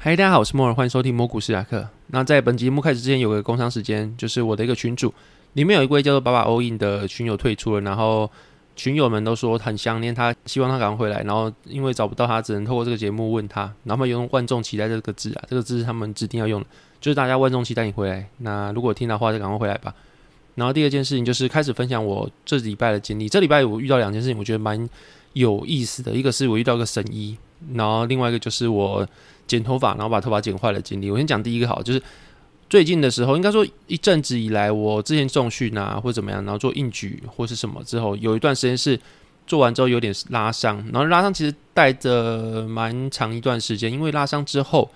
嗨，大家好，我是摩尔，欢迎收听摩股史塔克。那在本节目开始之前，有个工商时间，就是我的一个群组，里面有一位叫做爸爸 All In 的群友退出了，然后群友们都说很想念他，希望他赶快回来。然后因为找不到他，只能透过这个节目问他。然后用万众期待这个字啊，这个字是他们指定要用的，就是大家万众期待你回来。那如果听到的话，就赶快回来吧。然后第二件事情就是开始分享我这礼拜的经历。这礼拜我遇到两件事情，我觉得蛮有意思的。一个是我遇到一个神医，然后另外一个就是我剪头发，然后把头发剪坏的经历。我先讲第一个好，就是最近的时候，应该说一阵子以来，我之前重训啊或怎么样，然后做硬举或是什么之后，有一段时间是做完之后有点拉伤，然后拉伤其实带着蛮长一段时间，因为拉伤之后。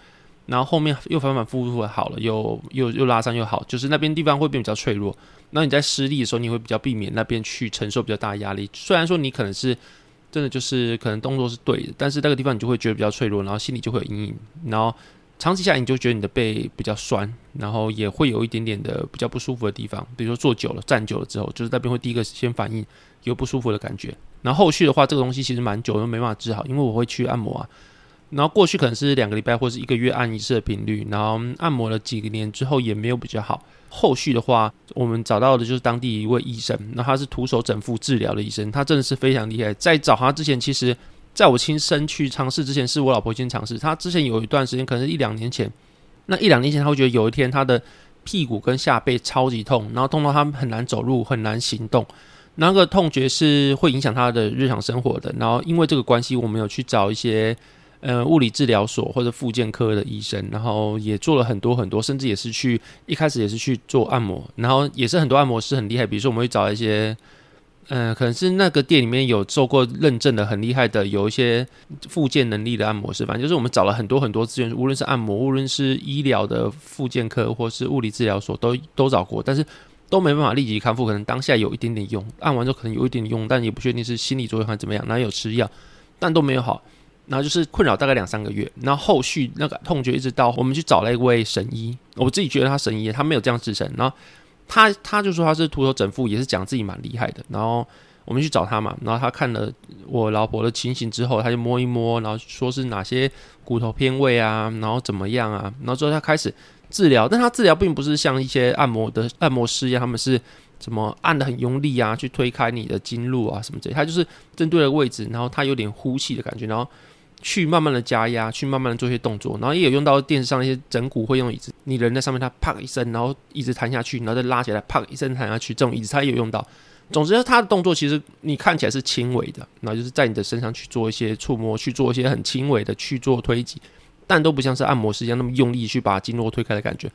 然后后面又反反复复好了，又又又拉伤又好，就是那边地方会变比较脆弱。那你在施力的时候，你会比较避免那边去承受比较大压力。虽然说你可能是真的就是可能动作是对的，但是那个地方你就会觉得比较脆弱，然后心里就会有阴影。然后长期下来你就觉得你的背比较酸，然后也会有一点点的比较不舒服的地方。比如说坐久了、站久了之后，就是那边会第一个先反应有不舒服的感觉。然后后续的话，这个东西其实蛮久都没办法治好，因为我会去按摩啊。然后过去可能是两个礼拜或是一个月按一次的频率，然后按摩了几个年之后也没有比较好。后续的话，我们找到的就是当地一位医生，那他是徒手整复治疗的医生，他真的是非常厉害。在找他之前，其实在我亲身去尝试之前，是我老婆先尝试。他之前有一段时间，可能是一两年前，那一两年前他会觉得有一天他的屁股跟下背超级痛，然后痛到他很难走路，很难行动。那个痛觉是会影响他的日常生活的。然后因为这个关系，我们有去找一些。呃，物理治疗所或者复健科的医生，然后也做了很多很多，甚至也是去一开始也是去做按摩，然后也是很多按摩师很厉害，比如说我们会找一些，嗯，可能是那个店里面有做过认证的很厉害的，有一些复健能力的按摩师，反正就是我们找了很多很多资源，无论是按摩，无论是医疗的复健科或是物理治疗所，都都找过，但是都没办法立即康复，可能当下有一点点用，按完之后可能有一点用，但也不确定是心理作用还是怎么样，然后有吃药，但都没有好。然后就是困扰大概两三个月，然后后续那个痛觉一直到我们去找了一位神医，我自己觉得他神医，他没有这样自称。然后他他就说他是徒手整复，也是讲自己蛮厉害的。然后我们去找他嘛，然后他看了我老婆的情形之后，他就摸一摸，然后说是哪些骨头偏位啊，然后怎么样啊，然后之后他开始治疗。但他治疗并不是像一些按摩的按摩师一样，他们是怎么按得很用力啊，去推开你的经络啊什么之类。他就是针对的位置，然后他有点呼气的感觉，然后。去慢慢的加压，去慢慢的做一些动作，然后也有用到电视上一些整骨会用椅子，你人在上面，它啪一声，然后椅子弹下去，然后再拉起来，啪一声弹下去，这种椅子它也有用到。总之，它的动作其实你看起来是轻微的，然后就是在你的身上去做一些触摸，去做一些很轻微的去做推挤，但都不像是按摩师一样那么用力去把经络推开的感觉。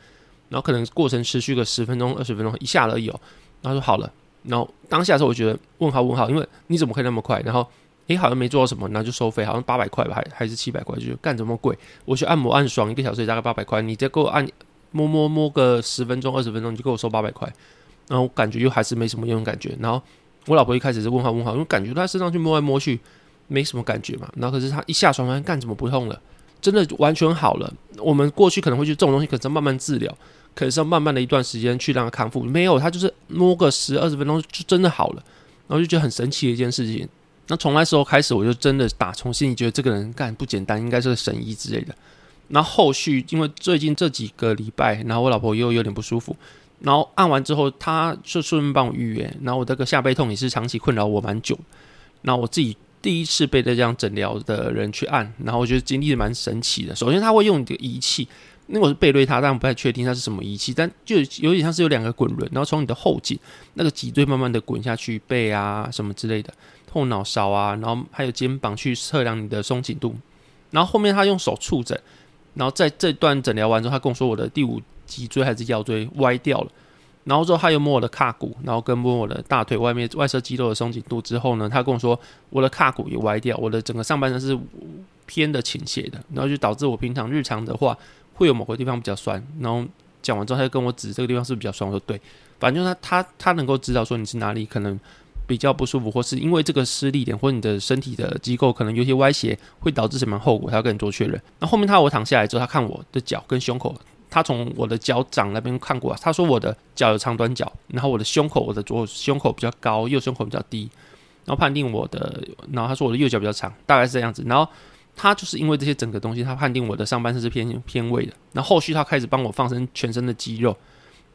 然后可能过程持续个十分钟、二十分钟，一下而已哦。然后说好了，然后当下的时候我觉得问号问号，因为你怎么可以那么快？然后。诶，好像没做到什么，然后就收费，好像八百块吧，还还是七百块，就干这么贵？我去按摩按爽一个小时也大概八百块，你再给我按摸摸摸个十分钟二十分钟，你就给我收八百块，然后感觉又还是没什么用感觉。然后我老婆一开始是问号问号，因为感觉她身上去摸来摸去没什么感觉嘛。然后可是她一下床，发现干怎么不痛了？真的完全好了。我们过去可能会去这种东西，可能要慢慢治疗，可能是要慢慢的一段时间去让它康复。没有，他就是摸个十二十分钟就真的好了，然后就觉得很神奇的一件事情。那从那时候开始，我就真的打从心里觉得这个人干不简单，应该是个神医之类的。然后后续因为最近这几个礼拜，然后我老婆又有点不舒服，然后按完之后，他就顺便帮我预约。然后我这个下背痛也是长期困扰我蛮久。然后我自己第一次被这样诊疗的人去按，然后我觉得经历的蛮神奇的。首先他会用你的仪器。因为我是背对他，但我不太确定它是什么仪器，但就有点像是有两个滚轮，然后从你的后颈那个脊椎慢慢的滚下去，背啊什么之类的，后脑勺啊，然后还有肩膀去测量你的松紧度，然后后面他用手触诊，然后在这段诊疗完之后，他跟我说我的第五脊椎还是腰椎歪掉了，然后之后他又摸我的胯骨，然后跟摸我的大腿外面外侧肌肉的松紧度之后呢，他跟我说我的胯骨也歪掉，我的整个上半身是偏的倾斜的，然后就导致我平常日常的话会有某个地方比较酸，然后讲完之后他就跟我指这个地方是不是比较酸，我说对，反正就他他他能够知道说你是哪里可能比较不舒服，或是因为这个施力点或你的身体的机构可能有些歪斜，会导致什么后果，他要跟你做确认。那，后面他我躺下来之后，他看我的脚跟胸口，他从我的脚掌那边看过，他说我的脚有长短脚，然后我的胸口，我的左胸口比较高，右胸口比较低。然后判定我的，然后他说我的右脚比较长，大概是这样子。然后他就是因为这些整个东西，他判定我的上半身是偏偏位的。然后后续他开始帮我放松全身的肌肉，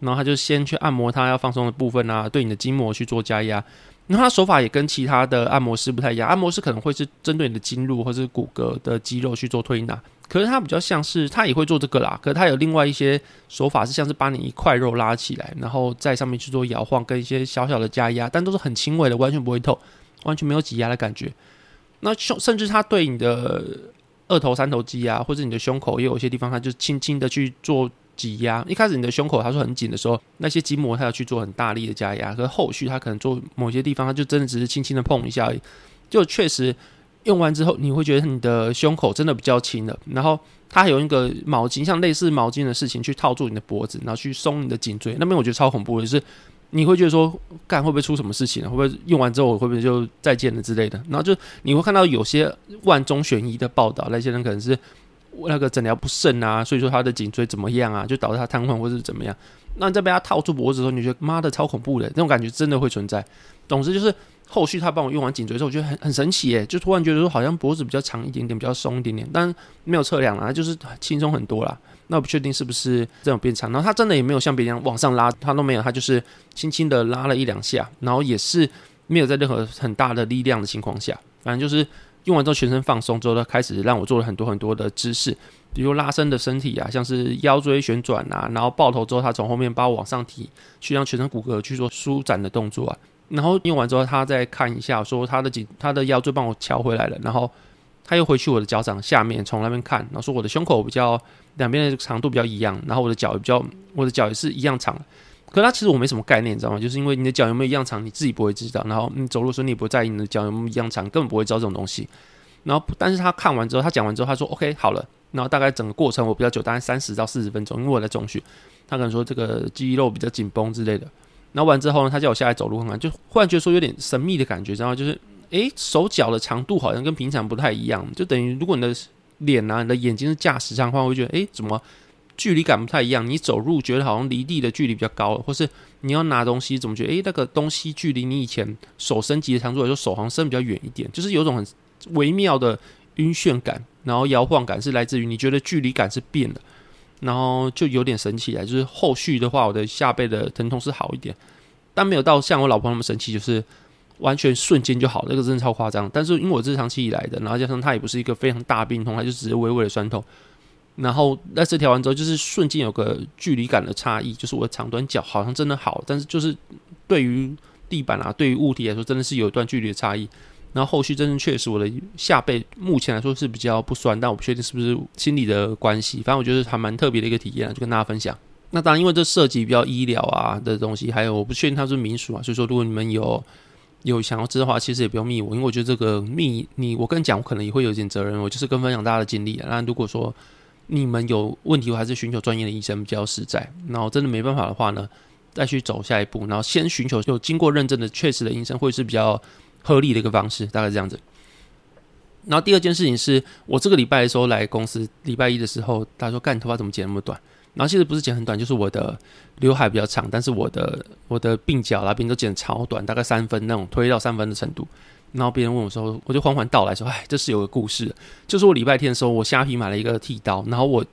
然后他就先去按摩他要放松的部分啊，对你的筋膜去做加压。那他手法也跟其他的按摩师不太一样，按摩师可能会是针对你的经络或是骨骼的肌肉去做推拿，可是他比较像是他也会做这个啦，可是他有另外一些手法是像是把你一块肉拉起来，然后在上面去做摇晃跟一些小小的加压，但都是很轻微的，完全不会痛。完全没有挤压的感觉，那胸甚至他对你的二头、三头肌啊，或者你的胸口，也有一些地方，他就轻轻的去做挤压。一开始你的胸口他说很紧的时候，那些筋膜他要去做很大力的加压，可是后续他可能做某些地方，他就真的只是轻轻的碰一下而已，就确实用完之后，你会觉得你的胸口真的比较轻了。然后他还有一个毛巾，像类似毛巾的事情去套住你的脖子，然后去松你的颈椎，那边我觉得超恐怖的，是。你会觉得说，干会不会出什么事情呢？会不会用完之后我会不会就再见了之类的？然后就你会看到有些万中选一的报道，那些人可能是那个诊疗不慎啊，所以说他的颈椎怎么样啊，就导致他瘫痪或者是怎么样。那你在被他套住脖子的时候，你觉得妈的超恐怖的，那种感觉真的会存在。总之就是后续他帮我用完颈椎之后，我觉得很很神奇诶，就突然觉得说好像脖子比较长一点点，比较松一点点，但没有测量啊，就是轻松很多啦。那我不确定是不是这种变长，然后他真的也没有像别人往上拉，他都没有，他就是轻轻的拉了一两下，然后也是没有在任何很大的力量的情况下，反正就是用完之后全身放松之后，他开始让我做了很多很多的姿势，比如拉伸的身体啊，像是腰椎旋转啊，然后抱头之后，他从后面把我往上提，去让全身骨骼去做舒展的动作啊，然后用完之后，他再看一下，说他的颈他的腰椎帮我调回来了，然后他又回去我的脚掌下面，从那边看，然后说我的胸口比较。两边的长度比较一样，然后我的脚也比较，我的脚也是一样长。可是它其实我没什么概念，你知道吗？就是因为你的脚有没有一样长，你自己不会知道。然后你走路的时候你也不会在意你的脚有没有一样长，根本不会知道这种东西。然后，但是他看完之后，他讲完之后，他说 OK 好了。然后大概整个过程我比较久，大概三十到四十分钟，因为我在中训。他可能说这个肌肉比较紧绷之类的。然后完之后呢，他叫我下来走路看看，就忽然觉得说有点神秘的感觉，然后就是诶，手脚的长度好像跟平常不太一样，就等于如果你的脸啊，你的眼睛是架实上的话，我会觉得诶，怎么？距离感不太一样，你走路觉得好像离地的距离比较高，或是你要拿东西，怎么觉得诶，那个东西距离你以前手伸及的长度来说，手好像伸比较远一点，就是有种很微妙的晕眩感，然后摇晃感是来自于你觉得距离感是变的，然后就有点神奇啊。就是后续的话，我的下背的疼痛是好一点，但没有到像我老婆那么神奇，就是完全瞬间就好，这个真的超夸张。但是因为我这是长期以来的，然后加上它也不是一个非常大病痛，它就只是微微的酸痛。然后那次调完之后，就是瞬间有个距离感的差异，就是我的长短脚好像真的好，但是就是对于地板啊，对于物体来说，真的是有一段距离的差异。然后后续真正确实我的下背目前来说是比较不酸，但我不确定是不是心理的关系。反正我觉得还蛮特别的一个体验，就跟大家分享。那当然，因为这涉及比较医疗啊的东西，还有我不确定它是民俗啊，所以说如果你们有有想要知道的话，其实也不用密我，因为我觉得这个密你我跟你讲，我可能也会有点责任，我就是跟分享大家的经历啊。那如果说你们有问题，我还是寻求专业的医生比较实在。然后真的没办法的话呢，再去走下一步，然后先寻求有经过认证的确实的医生，会是比较合理的一个方式，大概这样子。然后第二件事情是我这个礼拜的时候来公司，礼拜一的时候，他说：“干，你头发怎么剪那么短？”然后其实不是剪很短，就是我的刘海比较长，但是我的我的鬓角那边都剪超短，大概三分那种推到三分的程度。然后别人问我说，我就缓缓道来说：“哎，这是有个故事，就是我礼拜天的时候，我虾皮买了一个剃刀。然后我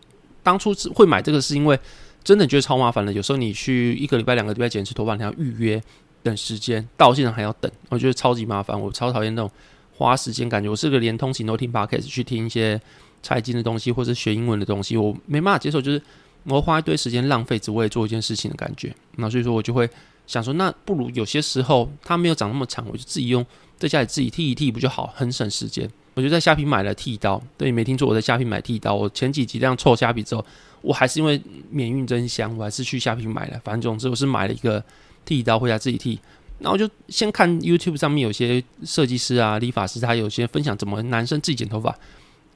当初会买这个，是因为真的觉得超麻烦的。有时候你去一个礼拜、两个礼拜剪一次头发，你要预约等时间，到现场还要等，我觉得超级麻烦。我超讨厌那种花时间感觉。我是个连通勤都听 Podcast 去听一些财经的东西，或者学英文的东西，我没办法接受，就是我花一堆时间浪费，只为做一件事情的感觉。那所以说我就会想说，那不如有些时候它没有长那么长，我就自己用。在家里自己剃一剃不就好，很省时间。我就在虾皮买了剃刀，对你，没听错，我在虾皮买剃刀。我前几集这样凑虾皮之后，我还是因为免运真香，我还是去虾皮买了。反正总之我是买了一个剃刀回家自己剃。然后就先看 YouTube 上面有些设计师啊、理发师，他有些分享怎么男生自己剪头发。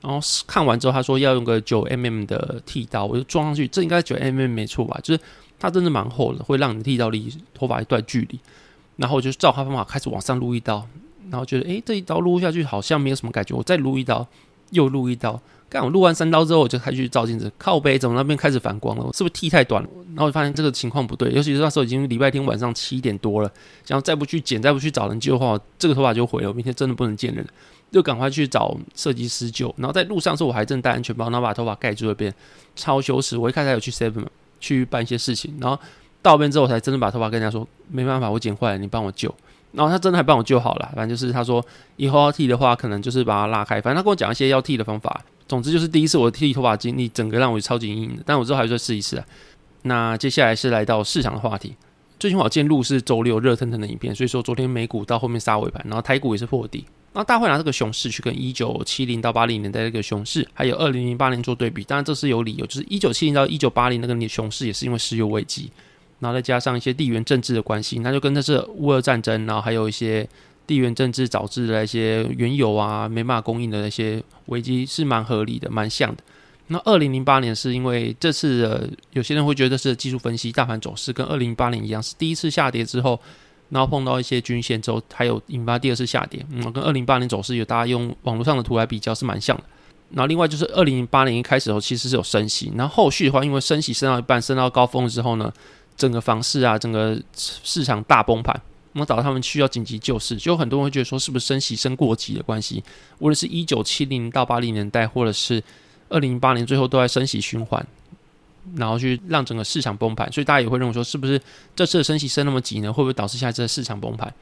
然后看完之后，他说要用个九 mm 的剃刀，我就装上去，这应该九 mm 没错吧？就是它真的蛮厚的，会让你剃到离头发一段距离。然后我就照他方法开始往上撸一刀，然后觉得诶，这一刀撸下去好像没有什么感觉，我再撸一刀，又撸一刀。干我撸完三刀之后，我就开始去照镜子，靠背怎么那边开始反光了？我是不是剃太短了？然后我发现这个情况不对，尤其是那时候已经礼拜天晚上七点多了，想要再不去剪，再不去找人救的话，这个头发就毁了。我明天真的不能见人，就赶快去找设计师救。然后在路上的时候，我还正戴安全帽，然后把头发盖住了边，超羞耻。我一开始还有去 Seven 去办一些事情，然后到那边之后，我才真的把头发跟人家说，没办法，我剪坏了，你帮我救。然后他真的还帮我救好了，反正就是他说以后要剃的话，可能就是把它拉开。反正他跟我讲一些要剃的方法。总之就是第一次我剃头发经历，整个让我超级阴影的。但我之后还是再试一次啊。那接下来是来到市场的话题。最近我见录是周六热腾腾的影片，所以说昨天美股到后面杀尾盘，然后台股也是破底。那大会拿这个熊市去跟一九七零到八零年代那个熊市，还有二零零八年做对比，当然这是有理由，就是一九七零到一九八零那个年熊市也是因为石油危机。然后再加上一些地缘政治的关系，那就跟那是乌俄战争，然后还有一些地缘政治导致的一些原油啊没办法供应的那些危机是蛮合理的，蛮像的。那二零零八年是因为这次的有些人会觉得是技术分析大盘走势跟二零零八年一样，是第一次下跌之后，然后碰到一些均线之后，还有引发第二次下跌。嗯，跟二零零八年走势有大家用网络上的图来比较是蛮像的。然后另外就是二零零八年一开始的时候其实是有升息，然后后续的话因为升息升到一半，升到高峰之后呢。整个房市啊，整个市场大崩盘，那么导致他们需要紧急救市，就很多人会觉得说，是不是升息升过急的关系？无论是一九七零到八零年代，或者是二零零八年最后都在升息循环，然后去让整个市场崩盘，所以大家也会认为说，是不是这次的升息升那么急呢？会不会导致下一次的市场崩盘？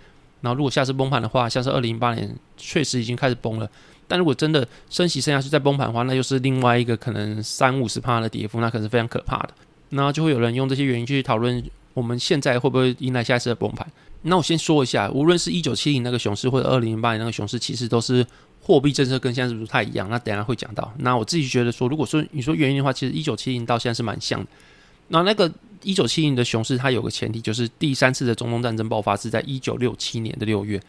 然后如果下次崩盘的话，像是二零零八年确实已经开始崩了，但如果真的升息升下去再崩盘的话，那又是另外一个可能三五十趴的跌幅，那可是非常可怕的。那就会有人用这些原因去讨论我们现在会不会迎来下一次的崩盘。那我先说一下，无论是一九七零那个熊市，或者二零零八年那个熊市，其实都是货币政策跟现在是不太一样。那等下会讲到。那我自己觉得说，如果说你说原因的话，其实一九七零到现在是蛮像的。那那个一九七零的熊市，它有个前提，就是第三次的中东战争爆发是在一九六七年的六月。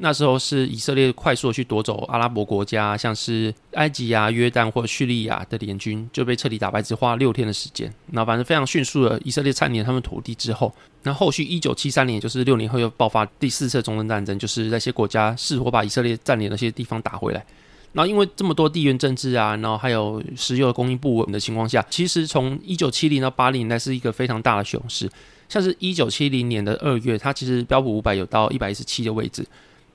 那时候是以色列快速的去夺走阿拉伯国家，像是埃及啊、约旦或叙利亚的联军就被彻底打败，只花六天的时间。那反正非常迅速的，以色列占领他们土地之后，那后续一九七三年，就是六年后又爆发第四次中东战争，就是那些国家试图把以色列占领那些地方打回来。然后因为这么多地缘政治啊，然后还有石油的供应不稳的情况下，其实从一九七零到八零年代是一个非常大的熊市。像是一九七零年的二月，它其实标普五百有到一百一十七的位置。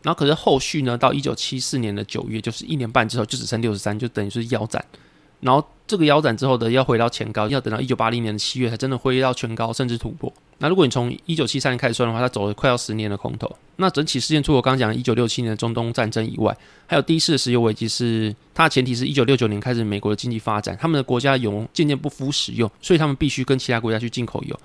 然后可是后续呢，到一九七四年的九月，就是一年半之后，就只剩六十三，就等于是腰斩。然后这个腰斩之后的要回到前高，要等到一九八零年的七月才真的回到全高，甚至突破。那如果你从一九七三年开始算的话，它走了快要十年的空头。那整起事件除了我刚讲一九六七年的中东战争以外，还有第一次的石油危机是它的前提是一九六九年开始美国的经济发展，他们的国家油渐渐不敷使用，所以他们必须跟其他国家去进口油。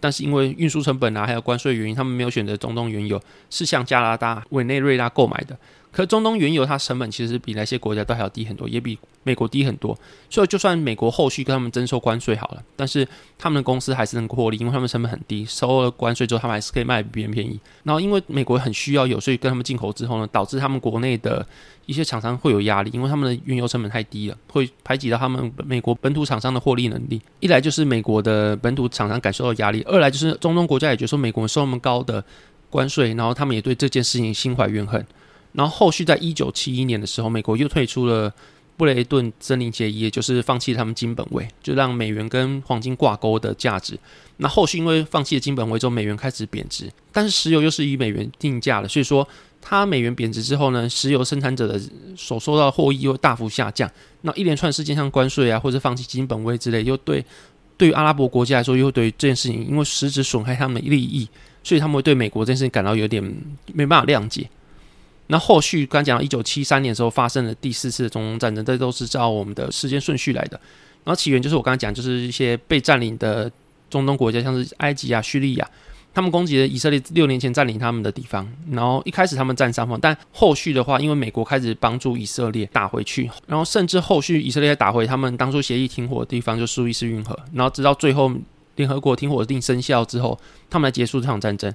但是因为运输成本啊，还有关税原因，他们没有选择中东原油，是向加拿大委内瑞拉购买的。可中东原油它成本其实比那些国家都还要低很多，也比美国低很多。所以就算美国后续跟他们征收关税好了，但是他们的公司还是能获利，因为他们成本很低，收了关税之后，他们还是可以卖比别人便宜。然后因为美国很需要油，所以跟他们进口之后呢，导致他们国内的一些厂商会有压力，因为他们的原油成本太低了，会排挤到他们美国本土厂商的获利能力。一来就是美国的本土厂商感受到压力，二来就是中东国家也觉得说美国收那么高的关税，然后他们也对这件事情心怀怨恨。然后后续在一九七一年的时候，美国又退出了布雷顿森林协议，也就是放弃他们金本位，就让美元跟黄金挂钩的价值。那后续因为放弃了金本位之后，美元开始贬值，但是石油又是以美元定价的，所以说它美元贬值之后呢，石油生产者的所收到的获益又大幅下降。那一连串事件，像关税啊，或者放弃金本位之类，又对对于阿拉伯国家来说，又对这件事情，因为实质损害他们的利益，所以他们会对美国这件事情感到有点没办法谅解。那后续刚讲到一九七三年的时候发生了第四次中东战争，这都是照我们的时间顺序来的。然后起源就是我刚才讲，就是一些被占领的中东国家，像是埃及啊、叙利亚，他们攻击了以色列六年前占领他们的地方。然后一开始他们占上风，但后续的话，因为美国开始帮助以色列打回去，然后甚至后续以色列打回他们当初协议停火的地方，就苏伊士运河。然后直到最后联合国停火令生效之后，他们来结束这场战争。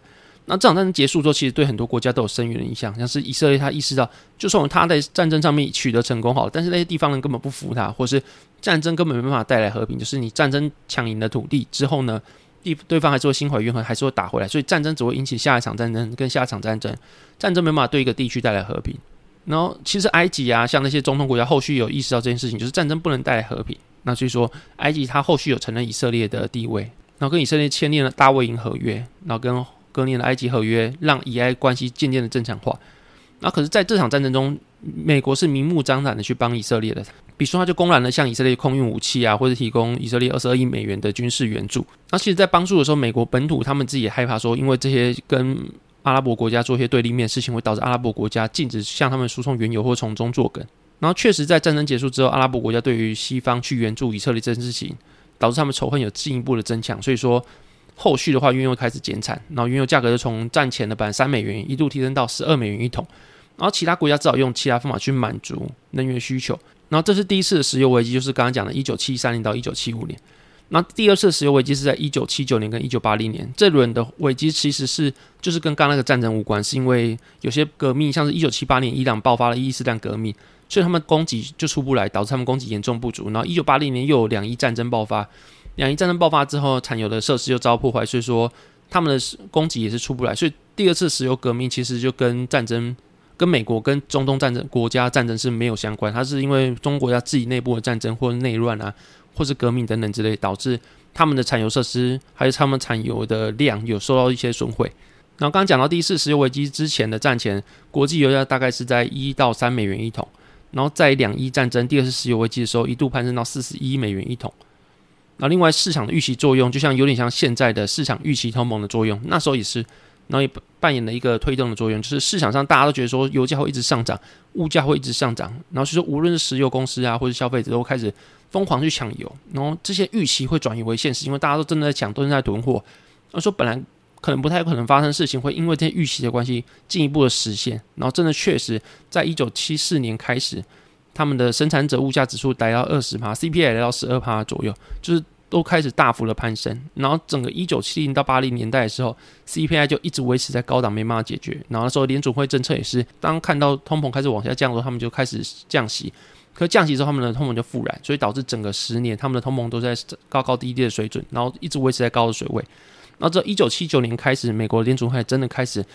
那这场战争结束之后，其实对很多国家都有深远的影响，像是以色列，他意识到，就算他在战争上面取得成功好了，但是那些地方人根本不服他，或是战争根本没办法带来和平。就是你战争抢赢了土地之后呢，地对方还是会心怀怨恨，还是会打回来，所以战争只会引起下一场战争跟下一场战争，战争没办法对一个地区带来和平。然后其实埃及啊，像那些中东国家，后续有意识到这件事情，就是战争不能带来和平。那所以说，埃及他后续有承认以色列的地位，然后跟以色列签订了大卫营合约，然后跟。隔年的埃及合约让以埃关系渐渐的正常化，那可是在这场战争中，美国是明目张胆的去帮以色列的，比如说他就公然的向以色列空运武器啊，或者提供以色列二十二亿美元的军事援助。那其实，在帮助的时候，美国本土他们自己也害怕说，因为这些跟阿拉伯国家做一些对立面事情，会导致阿拉伯国家禁止向他们输送原油或从中作梗。然后确实在战争结束之后，阿拉伯国家对于西方去援助以色列这件事情，导致他们仇恨有进一步的增强。所以说。后续的话，原油开始减产，然后原油价格就从战前的百分之三美元一度提升到十二美元一桶，然后其他国家只好用其他方法去满足能源需求，然后这是第一次的石油危机，就是刚刚讲的1973年到1975年，那第二次石油危机是在1979年跟1980年，这轮的危机其实是就是跟刚刚那个战争无关，是因为有些革命，像是一九七八年伊朗爆发了伊斯兰革命，所以他们供给就出不来，导致他们供给严重不足，然后一九八零年又有两伊战争爆发。两伊战争爆发之后，产油的设施又遭破坏，所以说他们的供给也是出不来。所以第二次石油革命其实就跟战争、跟美国、跟中东战争国家战争是没有相关，它是因为中国家自己内部的战争或者内乱啊，或是革命等等之类，导致他们的产油设施还有他们产油的量有受到一些损毁。然后刚刚讲到第一次石油危机之前的战前，国际油价大概是在一到三美元一桶，然后在两伊战争第二次石油危机的时候，一度攀升到四十一美元一桶。然后，另外市场的预期作用，就像有点像现在的市场预期通膨的作用，那时候也是，然后也扮演了一个推动的作用，就是市场上大家都觉得说油价会一直上涨，物价会一直上涨，然后所以说无论是石油公司啊，或者消费者都开始疯狂去抢油，然后这些预期会转移为现实，因为大家都真的在抢，都是在囤货。那说本来可能不太可能发生事情，会因为这些预期的关系进一步的实现，然后真的确实在一九七四年开始。他们的生产者物价指数达到二十趴，CPI 来到十二趴左右，就是都开始大幅的攀升。然后整个一九七零到八零年代的时候，CPI 就一直维持在高档，没办法解决。然后那时候联准会政策也是，当看到通膨开始往下降的时候，他们就开始降息。可降息之后，他们的通膨就复燃，所以导致整个十年他们的通膨都在高高低低的水准，然后一直维持在高的水位。然后这一九七九年开始，美国联准会真的开始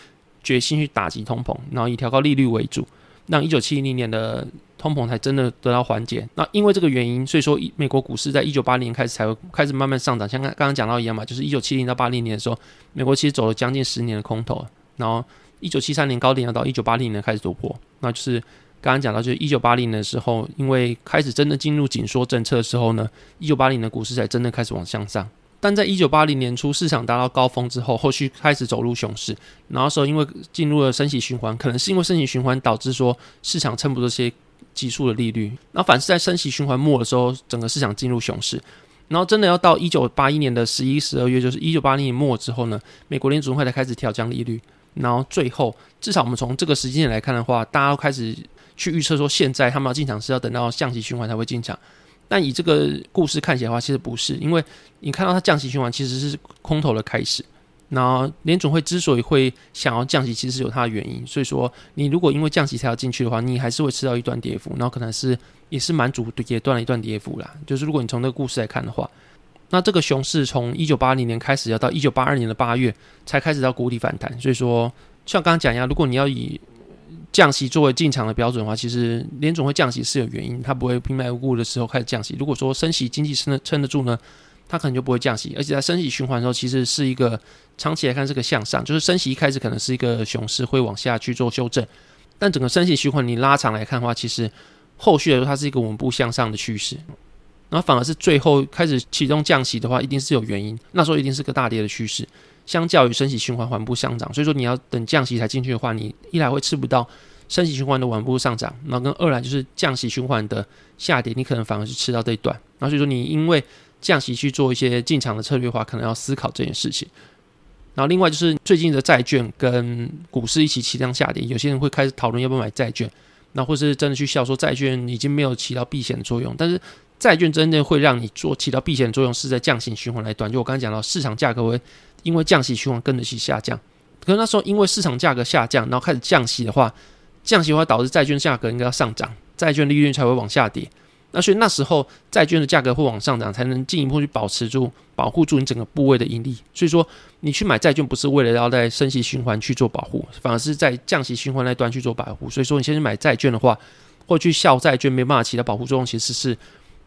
决心去打击通膨，然后以调高利率为主。让一九七零年的通膨才真的得到缓解。那因为这个原因，所以说美国股市在一九八零年开始才会开始慢慢上涨。像刚刚刚讲到一样嘛，就是一九七零到八零年的时候，美国其实走了将近十年的空头。然后一九七三年高点要到一九八零年开始突破。那就是刚刚讲到，就是一九八零年的时候，因为开始真的进入紧缩政策的时候呢，一九八零年的股市才真的开始往向上。但在一九八零年初市场达到高峰之后，后续开始走入熊市。然后说，因为进入了升息循环，可能是因为升息循环导致说市场撑不住这些急速的利率。那反是在升息循环末的时候，整个市场进入熊市。然后真的要到一九八一年的十一、十二月，就是一九八零年末之后呢，美国联储会才开始调降利率。然后最后，至少我们从这个时间点来看的话，大家都开始去预测说，现在他们要进场是要等到降息循环才会进场。但以这个故事看起来的话，其实不是，因为你看到它降息循环其实是空头的开始。然后联总会之所以会想要降息，其实是有它的原因。所以说，你如果因为降息才要进去的话，你还是会吃到一段跌幅，然后可能是也是蛮主也断了一段跌幅啦。就是如果你从这个故事来看的话，那这个熊市从一九八零年开始，要到一九八二年的八月才开始到谷底反弹。所以说，像刚刚讲一样，如果你要以降息作为进场的标准的话，其实联总会降息是有原因，它不会平白无故的时候开始降息。如果说升息经济撑得撑得住呢，它可能就不会降息。而且在升息循环的时候，其实是一个长期来看是个向上，就是升息一开始可能是一个熊市，会往下去做修正。但整个升息循环你拉长来看的话，其实后续来说它是一个稳步向上的趋势。然后反而是最后开始启动降息的话，一定是有原因，那时候一定是个大跌的趋势。相较于升息循环缓步上涨，所以说你要等降息才进去的话，你一来会吃不到升息循环的稳步上涨，然后跟二来就是降息循环的下跌，你可能反而是吃到这一段。然后所以说你因为降息去做一些进场的策略的话，可能要思考这件事情。然后另外就是最近的债券跟股市一起齐涨下跌，有些人会开始讨论要不要买债券，那或是真的去笑说债券已经没有起到避险的作用，但是债券真正会让你做起到避险的作用是在降息循环来短，就我刚才讲到市场价格会。因为降息循环跟着去下降，可是那时候因为市场价格下降，然后开始降息的话，降息的话导致债券价格应该要上涨，债券利率才会往下跌。那所以那时候债券的价格会往上涨，才能进一步去保持住、保护住你整个部位的盈利。所以说，你去买债券不是为了要在升息循环去做保护，反而是在降息循环那端去做保护。所以说，你先去买债券的话，或去效债券没办法起到保护作用，其实是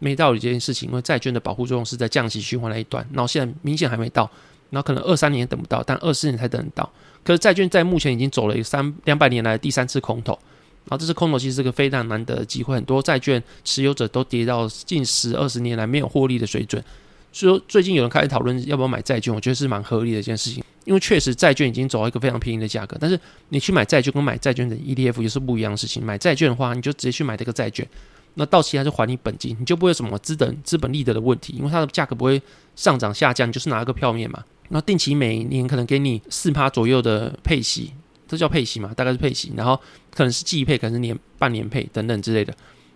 没道理这件事情。因为债券的保护作用是在降息循环那一段，然后现在明显还没到，然后可能二三年等不到，但二四年才等得到。可是债券在目前已经走了一个三两百年来第三次空头。然后这次空头其实是个非常难得的机会，很多债券持有者都跌到近十二十年来没有获利的水准，所以说最近有人开始讨论要不要买债券，我觉得是蛮合理的一件事情，因为确实债券已经走到一个非常便宜的价格，但是你去买债券跟买债券的 ETF 也是不一样的事情，买债券的话你就直接去买这个债券，那到期还是还你本金，你就不会有什么资本资本利得的问题，因为它的价格不会上涨下降，就是拿一个票面嘛，那定期每年可能给你四趴左右的配息。这叫配息嘛，大概是配息，然后可能是季配，可能是年半年配等等之类的，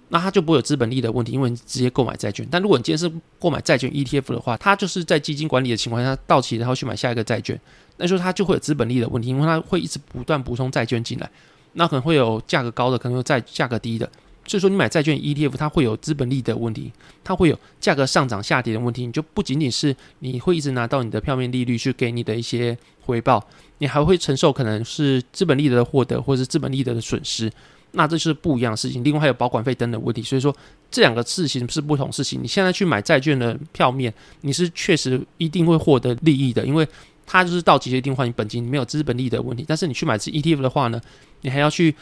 那它就不会有资本利的问题，因为你直接购买债券。但如果你今天是购买债券 ETF 的话，它就是在基金管理的情况下到期，然后去买下一个债券，那时候它就会有资本利的问题，因为它会一直不断补充债券进来，那可能会有价格高的，可能有债价格低的。所以说，你买债券 ETF，它会有资本利的问题，它会有价格上涨下跌的问题。你就不仅仅是你会一直拿到你的票面利率去给你的一些回报，你还会承受可能是资本利得的获得，或者是资本利得的损失。那这是不一样的事情。另外还有保管费等等问题。所以说，这两个事情是不同事情。你现在去买债券的票面，你是确实一定会获得利益的，因为它就是到期就一定还你本金，没有资本利得问题。但是你去买是 ETF 的话呢，你还要去。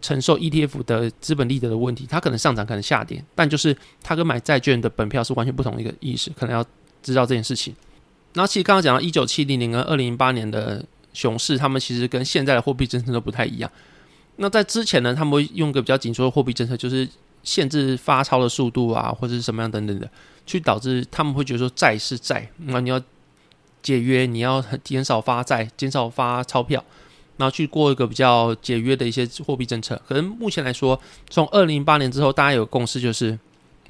承受 ETF 的资本利得的问题，它可能上涨，可能下跌，但就是它跟买债券的本票是完全不同的一个意识，可能要知道这件事情。然后其实刚刚讲到一九七零年跟二零零八年的熊市，他们其实跟现在的货币政策都不太一样。那在之前呢，他们会用个比较紧缩的货币政策，就是限制发钞的速度啊，或者是什么样等等的，去导致他们会觉得说债是债，那你要解约，你要减少发债，减少发钞票。然后去过一个比较节约的一些货币政策，可能目前来说，从二零零八年之后，大家有共识就是，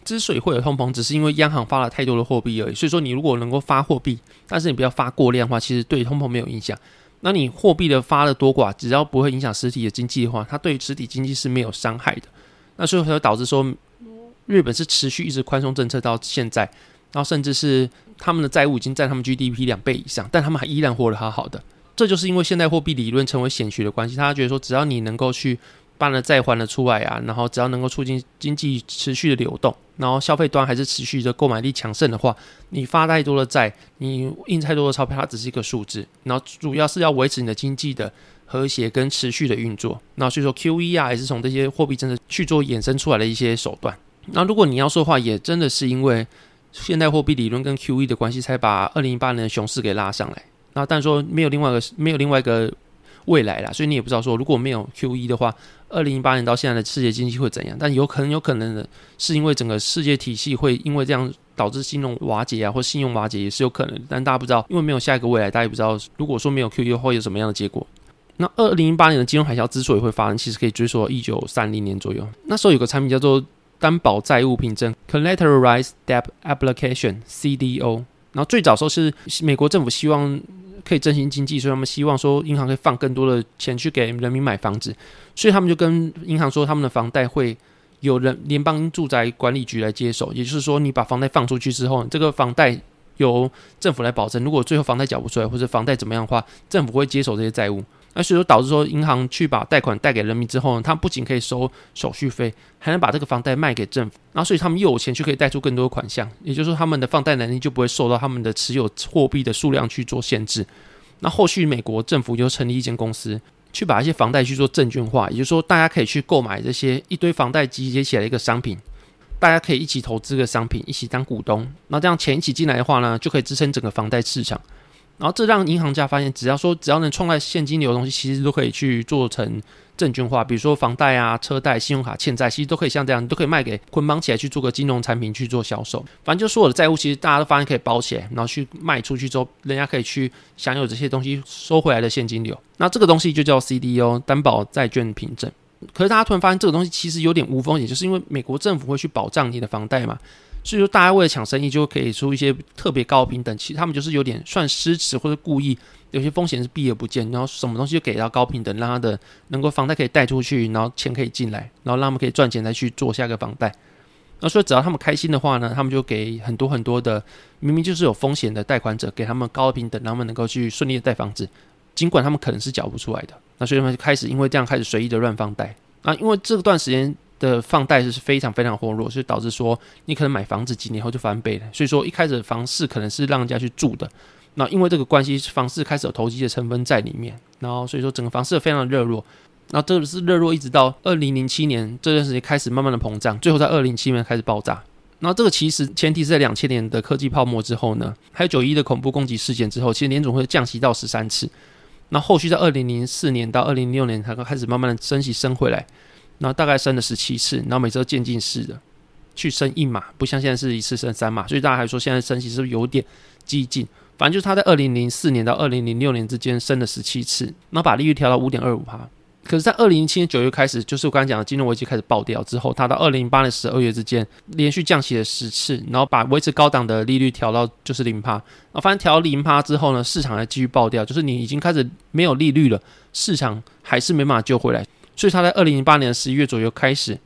之所以会有通膨，只是因为央行发了太多的货币而已。所以说，你如果能够发货币，但是你不要发过量的话，其实对通膨没有影响。那你货币的发的多寡，只要不会影响实体的经济的话，它对实体经济是没有伤害的。那所以会导致说，日本是持续一直宽松政策到现在，然后甚至是他们的债务已经占他们 GDP 两倍以上，但他们还依然活得好好的。这就是因为现代货币理论成为显学的关系，他觉得说，只要你能够去办了债还了出来啊，然后只要能够促进经济持续的流动，然后消费端还是持续的购买力强盛的话，你发太多的债，你印太多的钞票，它只是一个数字，然后主要是要维持你的经济的和谐跟持续的运作。那所以说，QE 啊，也是从这些货币政策去做衍生出来的一些手段。那如果你要说的话，也真的是因为现代货币理论跟 QE 的关系，才把二零一八年的熊市给拉上来。那但说没有另外一个没有另外一个未来啦，所以你也不知道说如果没有 QE 的话，二零一八年到现在的世界经济会怎样？但有可能有可能的是因为整个世界体系会因为这样导致金融瓦解啊，或信用瓦解也是有可能。但大家不知道，因为没有下一个未来，大家也不知道如果说没有 QE 会有什么样的结果。那二零一八年的金融海啸之所以会发生，其实可以追溯到一九三零年左右。那时候有个产品叫做担保债务凭证 （Collateralized Debt Application，CDO）。然后最早时候是美国政府希望。可以振兴经济，所以他们希望说银行可以放更多的钱去给人民买房子，所以他们就跟银行说，他们的房贷会有人联邦住宅管理局来接手，也就是说，你把房贷放出去之后，这个房贷由政府来保证，如果最后房贷缴不出来或者房贷怎么样的话，政府会接手这些债务。那所以说导致说银行去把贷款贷给人民之后呢，他们不仅可以收手续费，还能把这个房贷卖给政府，然后所以他们又有钱去可以贷出更多的款项，也就是说他们的放贷能力就不会受到他们的持有货币的数量去做限制。那后续美国政府就成立一间公司，去把一些房贷去做证券化，也就是说大家可以去购买这些一堆房贷集结起来的一个商品，大家可以一起投资个商品，一起当股东，那这样钱一起进来的话呢，就可以支撑整个房贷市场。然后这让银行家发现，只要说只要能创造现金流的东西，其实都可以去做成证券化。比如说房贷啊、车贷、信用卡欠债，其实都可以像这样，你都可以卖给捆绑起来去做个金融产品去做销售。反正就所有的债务，其实大家都发现可以包起来，然后去卖出去之后，人家可以去享有这些东西收回来的现金流。那这个东西就叫 CDO 担保债券凭证。可是大家突然发现，这个东西其实有点无风险，就是因为美国政府会去保障你的房贷嘛。所以说，大家为了抢生意，就可以出一些特别高的评等。其实他们就是有点算失职或者故意有些风险是避而不见，然后什么东西就给到高平等，让他的能够房贷可以贷出去，然后钱可以进来，然后让他们可以赚钱再去做下一个房贷。那所以只要他们开心的话呢，他们就给很多很多的明明就是有风险的贷款者，给他们高平等，让他们能够去顺利的贷房子，尽管他们可能是缴不出来的。那所以他们就开始因为这样开始随意的乱放贷。啊，因为这段时间的放贷是非常非常活络，所以导致说你可能买房子几年后就翻倍了。所以说一开始房市可能是让人家去住的。那因为这个关系，房市开始有投机的成分在里面，然后所以说整个房市非常的热络。然后这个是热络，一直到二零零七年这段时间开始慢慢的膨胀，最后在二零零七年开始爆炸。然后这个其实前提是在两千年的科技泡沫之后呢，还有九一的恐怖攻击事件之后，其实联总会降息到十三次。那后，后续在二零零四年到二零零六年才开始慢慢的升息升回来，然后大概升了十七次，然后每次都渐进式的去升一码，不像现在是一次升三码，所以大家还说现在升息是不是有点激进？反正就是他在二零零四年到二零零六年之间升了十七次，然后把利率调到五点二五趴。可是，在二零零七年九月开始，就是我刚才讲的金融危机开始爆掉之后，它到二零零八年十二月之间连续降息了十次，然后把维持高档的利率调到就是零趴。然后发现调零趴之后呢，市场还继续爆掉，就是你已经开始没有利率了，市场还是没办法救回来。所以他在二零零八年十一月左右开始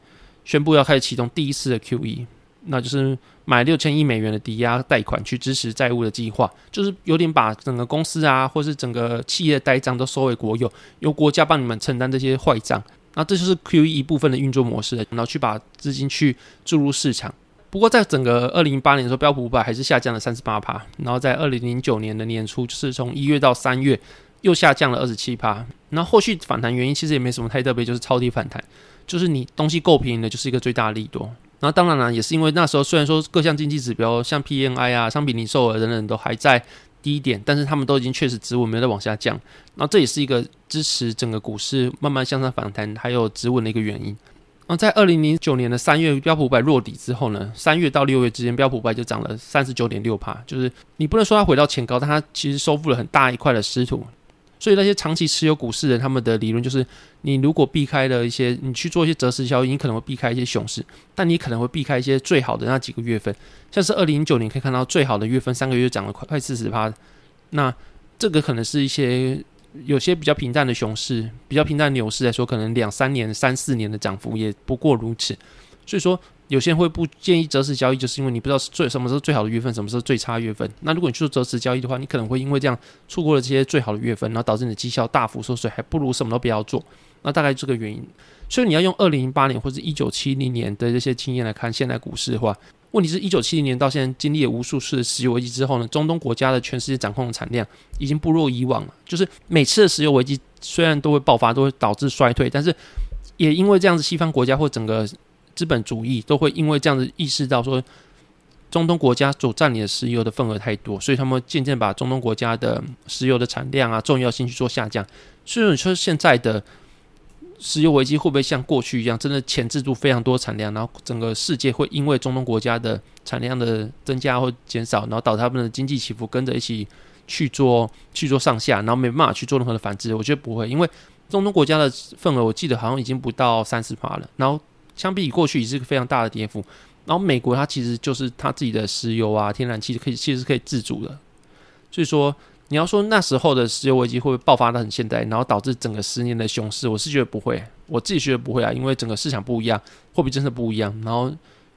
宣布要开始启动第一次的 QE。那就是买六千亿美元的抵押贷款去支持债务的计划，就是有点把整个公司啊，或是整个企业的呆账都收为国有，由国家帮你们承担这些坏账。那这就是 QE 一部分的运作模式，然后去把资金去注入市场。不过在整个二零零八年的时候，标普五百还是下降了三十八趴，然后在二零零九年的年初，就是从一月到三月又下降了二十七趴。那后续反弹原因其实也没什么太特别，就是超低反弹，就是你东西够便宜的，就是一个最大的利多。那当然了，也是因为那时候虽然说各项经济指标，像 PNI 啊、商品零售额等等都还在低点，但是他们都已经确实止稳，没有再往下降。那这也是一个支持整个股市慢慢向上反弹，还有止稳的一个原因。那在二零零九年的三月，标普五百落底之后呢，三月到六月之间，标普五百就涨了三十九点六趴，就是你不能说它回到前高，但它其实收复了很大一块的失土。所以那些长期持有股市的人，他们的理论就是，你如果避开了一些，你去做一些择时交易，你可能会避开一些熊市，但你可能会避开一些最好的那几个月份，像是二零零九年可以看到最好的月份，三个月涨了快快四十趴，那这个可能是一些有些比较平淡的熊市，比较平淡的牛市来说，可能两三年、三四年的涨幅也不过如此，所以说。有些人会不建议择时交易，就是因为你不知道最什么时候最好的月份，什么时候最差月份。那如果你去做择时交易的话，你可能会因为这样错过了这些最好的月份，然后导致你的绩效大幅缩水，还不如什么都不要做。那大概这个原因。所以你要用二零零八年或者一九七零年的这些经验来看现在股市的话，问题是一九七零年到现在经历了无数次的石油危机之后呢，中东国家的全世界掌控的产量已经不若以往了。就是每次的石油危机虽然都会爆发，都会导致衰退，但是也因为这样子，西方国家或整个。资本主义都会因为这样子意识到说，中东国家所占领的石油的份额太多，所以他们渐渐把中东国家的石油的产量啊、重要性去做下降。所以你说现在的石油危机会不会像过去一样，真的钳制住非常多产量，然后整个世界会因为中东国家的产量的增加或减少，然后导致他们的经济起伏跟着一起去做去做上下，然后没办法去做任何的反制？我觉得不会，因为中东国家的份额我记得好像已经不到三十趴了，然后。相比过去，也是一个非常大的跌幅。然后美国它其实就是它自己的石油啊、天然气可以其实是可以自主的。所以说，你要说那时候的石油危机会不会爆发得很现代，然后导致整个十年的熊市，我是觉得不会。我自己觉得不会啊，因为整个市场不一样，货币政策不一样，然后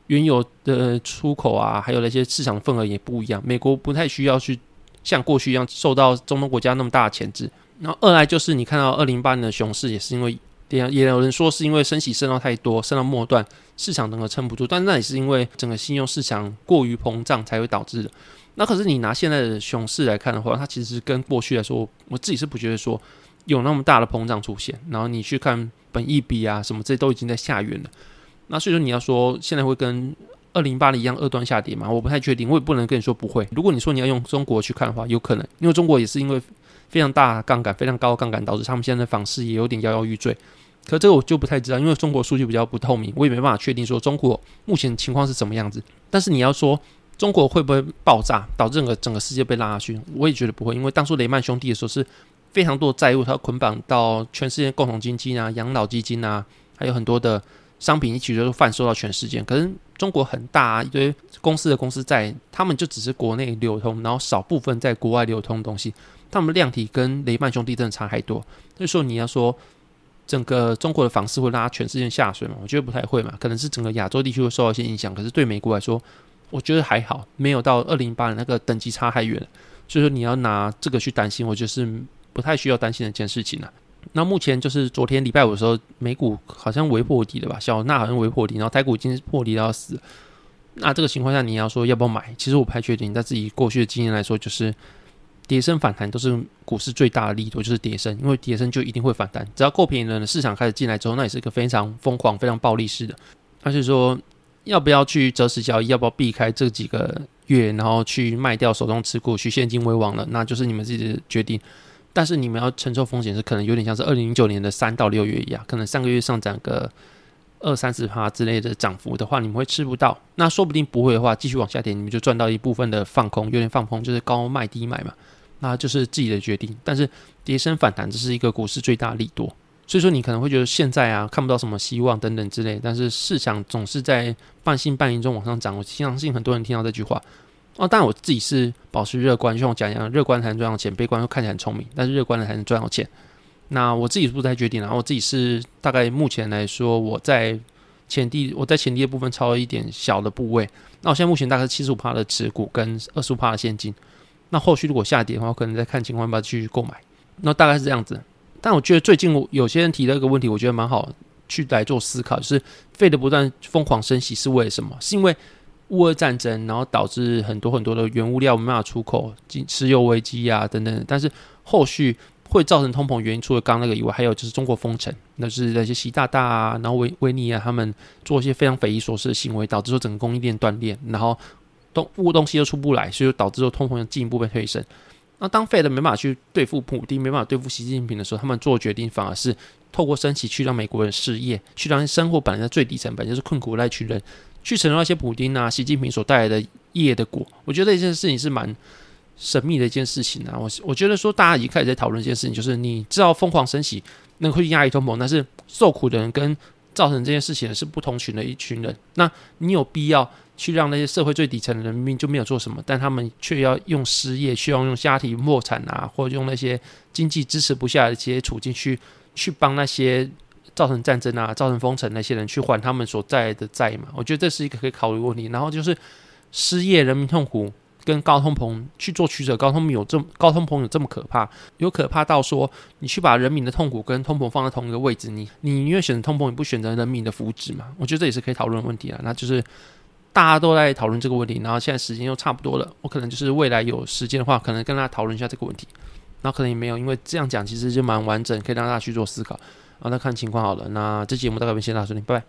原油的出口啊，还有那些市场份额也不一样。美国不太需要去像过去一样受到中东国家那么大的钳制。然后二来就是你看到二零零八年的熊市，也是因为。也也有人说是因为升息升到太多，升到末段市场整个撑不住，但那也是因为整个信用市场过于膨胀才会导致的。那可是你拿现在的熊市来看的话，它其实跟过去来说，我自己是不觉得说有那么大的膨胀出现。然后你去看本益比啊什么，这都已经在下缘了。那所以说你要说现在会跟二零八年一样二段下跌嘛？我不太确定，我也不能跟你说不会。如果你说你要用中国去看的话，有可能，因为中国也是因为非常大杠杆、非常高杠杆，导致他们现在的房市也有点摇摇欲坠。可这个我就不太知道，因为中国数据比较不透明，我也没办法确定说中国目前情况是怎么样子。但是你要说中国会不会爆炸，导致整个整个世界被拉下去，我也觉得不会，因为当初雷曼兄弟的时候是非常多的债务，它捆绑到全世界共同基金啊、养老基金啊，还有很多的商品一起就贩售到全世界。可是中国很大，一堆公司的公司在，他们就只是国内流通，然后少部分在国外流通的东西，他们量体跟雷曼兄弟真的差太多。所以说你要说整个中国的房市会拉全世界下水嘛？我觉得不太会嘛，可能是整个亚洲地区会受到一些影响。可是对美国来说，我觉得还好，没有到二零八年那个等级差太远。所以说你要拿这个去担心，我觉得是不太需要担心的一件事情了。那目前就是昨天礼拜五的时候，美股好像微破底了吧？小纳好像微破底，然后台股已经破底到死。那这个情况下，你要说要不要买？其实我不太确定。但自己过去的经验来说，就是跌升反弹都是股市最大的力度，就是跌升，因为跌升就一定会反弹。只要够便宜的市场开始进来之后，那也是一个非常疯狂、非常暴力式的。他是说要不要去择时交易，要不要避开这几个月，然后去卖掉手中持股，去现金为王了，那就是你们自己的决定。但是你们要承受风险，是可能有点像是二零零九年的三到六月一样，可能上个月上涨个二三十趴之类的涨幅的话，你们会吃不到。那说不定不会的话，继续往下跌，你们就赚到一部分的放空，有点放空，就是高卖低买嘛，那就是自己的决定。但是跌升反弹，这是一个股市最大利多。所以说你可能会觉得现在啊看不到什么希望等等之类，但是市场总是在半信半疑中往上涨。我相信很多人听到这句话。哦，当然我自己是保持乐观，就像我讲一样，乐观才能赚到钱，悲观又看起来很聪明，但是乐观的才能赚到钱。那我自己是不太决定了，我自己是大概目前来说，我在前低，我在前低的部分超了一点小的部位。那我现在目前大概是七十五趴的持股跟二十五趴的现金。那后续如果下跌的话，可能再看情况要不要去购买。那大概是这样子。但我觉得最近有些人提到一个问题，我觉得蛮好去来做思考，就是费的不断疯狂升息是为了什么？是因为乌俄战争，然后导致很多很多的原物料没办法出口，石油危机啊等等。但是后续会造成通膨原因，除了刚那个以外，还有就是中国封城，那是那些习大大啊，然后维维尼啊，他们做一些非常匪夷所思的行为，导致说整个供应链断裂，然后东物东西都出不来，所以导致说通膨进一步被推升。那当 Fed 没办法去对付普丁，没办法对付习近平的时候，他们做决定反而是透过升息去让美国人失业，去让生活本来在最底层，本就是困苦的那群人。去承受那些普丁啊、习近平所带来的业的果，我觉得这件事情是蛮神秘的一件事情啊。我我觉得说，大家已经开始在讨论一件事情，就是你知道疯狂升息能会压抑通膨，但是受苦的人跟造成这件事情的是不同群的一群人。那你有必要去让那些社会最底层的人明明就没有做什么，但他们却要用失业，需要用家庭破产啊，或者用那些经济支持不下的这些处境去去帮那些。造成战争啊，造成封城那些人去还他们所在的债嘛？我觉得这是一个可以考虑问题。然后就是失业、人民痛苦跟高通膨去做取舍。高通膨有这么高通膨有这么可怕？有可怕到说你去把人民的痛苦跟通膨放在同一个位置，你你宁愿选择通膨，你不选择人民的福祉嘛？我觉得这也是可以讨论的问题啊。那就是大家都在讨论这个问题，然后现在时间又差不多了，我可能就是未来有时间的话，可能跟大家讨论一下这个问题。那可能也没有，因为这样讲其实就蛮完整，可以让大家去做思考。啊，那看情况好了。那这节目大概先到这里，拜拜。